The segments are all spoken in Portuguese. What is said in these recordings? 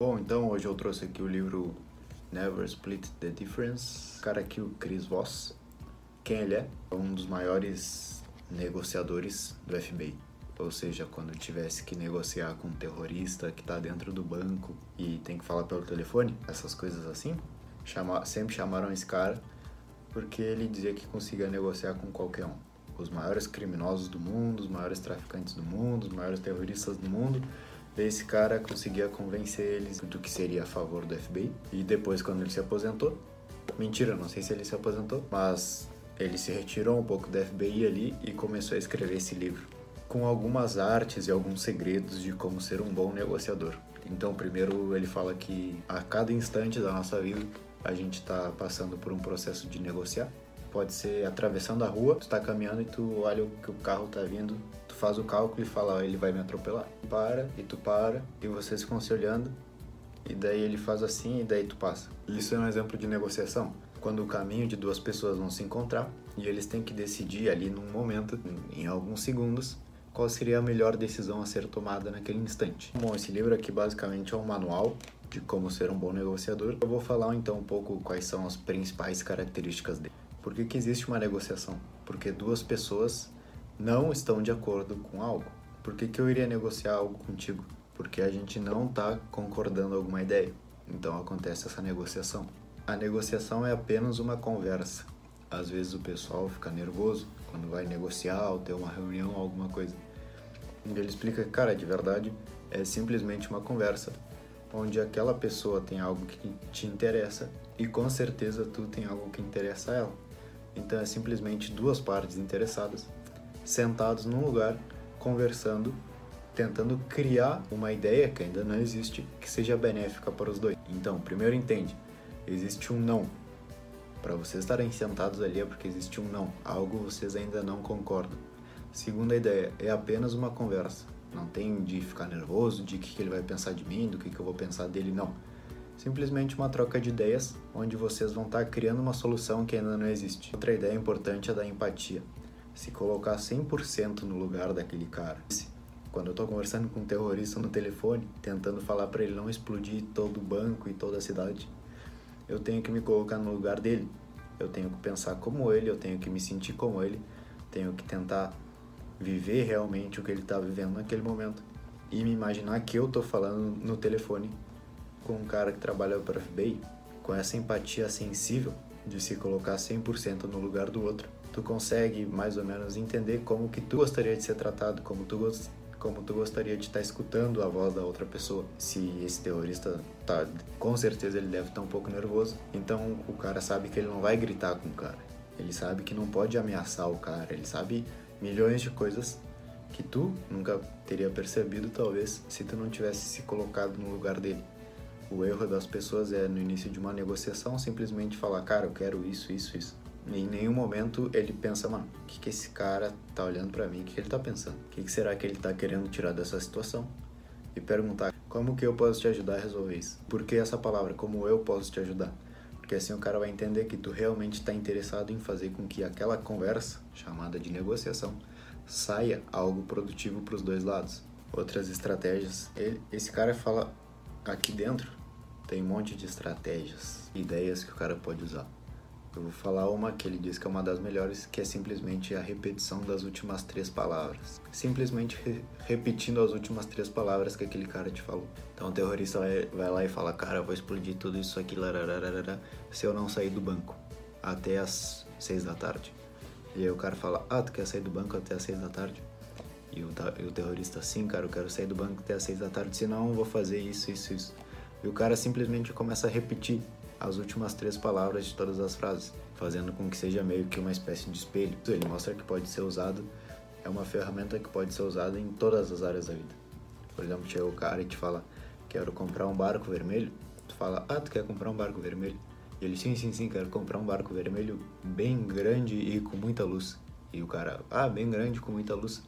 Bom, então hoje eu trouxe aqui o livro Never Split the Difference. O cara aqui, o Chris Voss. Quem ele é? É um dos maiores negociadores do FBI. Ou seja, quando tivesse que negociar com um terrorista que está dentro do banco e tem que falar pelo telefone, essas coisas assim, chama, sempre chamaram esse cara porque ele dizia que conseguia negociar com qualquer um. Os maiores criminosos do mundo, os maiores traficantes do mundo, os maiores terroristas do mundo. Esse cara conseguia convencer eles do que seria a favor do FBI. E depois, quando ele se aposentou, mentira, não sei se ele se aposentou, mas ele se retirou um pouco do FBI ali e começou a escrever esse livro, com algumas artes e alguns segredos de como ser um bom negociador. Então, primeiro ele fala que a cada instante da nossa vida a gente está passando por um processo de negociar. Pode ser atravessando a rua, tu está caminhando e tu olha o que o carro está vindo, faz o cálculo e fala, ele vai me atropelar. Para, e tu para, e vocês ficam se olhando, e daí ele faz assim, e daí tu passa. Isso é um exemplo de negociação. Quando o caminho de duas pessoas vão se encontrar, e eles têm que decidir ali num momento, em alguns segundos, qual seria a melhor decisão a ser tomada naquele instante. Bom, esse livro aqui basicamente é um manual de como ser um bom negociador. Eu vou falar então um pouco quais são as principais características dele. Por que, que existe uma negociação? Porque duas pessoas não estão de acordo com algo. Por que, que eu iria negociar algo contigo? Porque a gente não está concordando alguma ideia. Então acontece essa negociação. A negociação é apenas uma conversa. Às vezes o pessoal fica nervoso quando vai negociar ou ter uma reunião alguma coisa. Ele explica que, cara, de verdade, é simplesmente uma conversa onde aquela pessoa tem algo que te interessa e com certeza tu tem algo que interessa a ela. Então é simplesmente duas partes interessadas sentados num lugar conversando, tentando criar uma ideia que ainda não existe que seja benéfica para os dois. Então, primeiro entende, existe um não. Para vocês estarem sentados ali é porque existe um não, algo vocês ainda não concordam. Segunda ideia, é apenas uma conversa não tem de ficar nervoso, de que, que ele vai pensar de mim, do que, que eu vou pensar dele, não. Simplesmente uma troca de ideias, onde vocês vão estar criando uma solução que ainda não existe. Outra ideia importante é da empatia. Se colocar 100% no lugar daquele cara. Quando eu estou conversando com um terrorista no telefone, tentando falar para ele não explodir todo o banco e toda a cidade, eu tenho que me colocar no lugar dele. Eu tenho que pensar como ele, eu tenho que me sentir como ele, tenho que tentar viver realmente o que ele está vivendo naquele momento e me imaginar que eu estou falando no telefone com um cara que trabalha para o FBI, com essa empatia sensível de se colocar 100% no lugar do outro, tu consegue mais ou menos entender como que tu gostaria de ser tratado, como tu gost... como tu gostaria de estar tá escutando a voz da outra pessoa. Se esse terrorista tá, com certeza ele deve estar tá um pouco nervoso, então o cara sabe que ele não vai gritar com o cara. Ele sabe que não pode ameaçar o cara, ele sabe milhões de coisas que tu nunca teria percebido, talvez, se tu não tivesse se colocado no lugar dele. O erro das pessoas é, no início de uma negociação, simplesmente falar, cara, eu quero isso, isso, isso. E em nenhum momento ele pensa, mano, o que, que esse cara tá olhando para mim? O que, que ele tá pensando? O que, que será que ele tá querendo tirar dessa situação? E perguntar, como que eu posso te ajudar a resolver isso? Por que essa palavra, como eu posso te ajudar? Porque assim o cara vai entender que tu realmente está interessado em fazer com que aquela conversa, chamada de negociação, saia algo produtivo para os dois lados. Outras estratégias. Ele, esse cara fala aqui dentro tem um monte de estratégias, ideias que o cara pode usar. Eu vou falar uma que ele diz que é uma das melhores, que é simplesmente a repetição das últimas três palavras. Simplesmente re repetindo as últimas três palavras que aquele cara te falou. Então o terrorista vai, vai lá e fala, cara, eu vou explodir tudo isso aqui larararara, se eu não sair do banco até as seis da tarde. E aí o cara fala, ah, tu quer sair do banco até as seis da tarde? E o, e o terrorista, sim, cara, eu quero sair do banco até as seis da tarde, senão eu vou fazer isso, isso, isso. E o cara simplesmente começa a repetir as últimas três palavras de todas as frases, fazendo com que seja meio que uma espécie de espelho. Ele mostra que pode ser usado, é uma ferramenta que pode ser usada em todas as áreas da vida. Por exemplo, chega o cara e te fala, quero comprar um barco vermelho. Tu fala, ah, tu quer comprar um barco vermelho? E ele, sim, sim, sim, quero comprar um barco vermelho bem grande e com muita luz. E o cara, ah, bem grande com muita luz.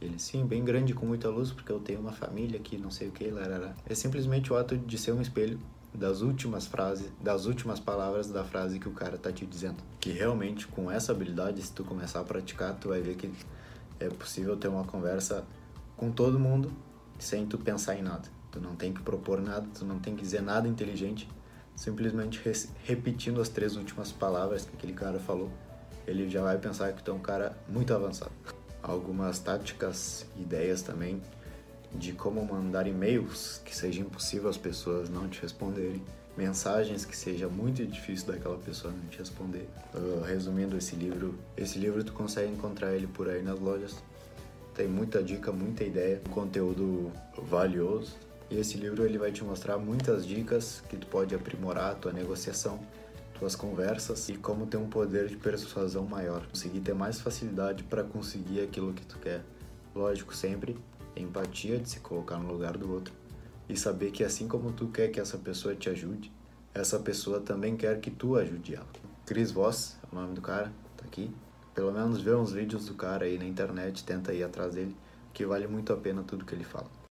Ele, sim, bem grande com muita luz, porque eu tenho uma família aqui, não sei o que, larará. É simplesmente o ato de ser um espelho das últimas frases, das últimas palavras da frase que o cara tá te dizendo. Que realmente com essa habilidade, se tu começar a praticar, tu vai ver que é possível ter uma conversa com todo mundo sem tu pensar em nada. Tu não tem que propor nada, tu não tem que dizer nada inteligente, simplesmente repetindo as três últimas palavras que aquele cara falou, ele já vai pensar que tu é um cara muito avançado. Algumas táticas, ideias também de como mandar e-mails que seja impossível as pessoas não te responderem, mensagens que seja muito difícil daquela pessoa não te responder. Uh, resumindo esse livro, esse livro tu consegue encontrar ele por aí nas lojas. Tem muita dica, muita ideia, conteúdo valioso. E esse livro ele vai te mostrar muitas dicas que tu pode aprimorar a tua negociação, tuas conversas e como ter um poder de persuasão maior, conseguir ter mais facilidade para conseguir aquilo que tu quer. Lógico, sempre empatia de se colocar no lugar do outro e saber que assim como tu quer que essa pessoa te ajude, essa pessoa também quer que tu ajude ela. Chris Voss é o nome do cara, tá aqui. Pelo menos vê uns vídeos do cara aí na internet, tenta ir atrás dele, que vale muito a pena tudo que ele fala.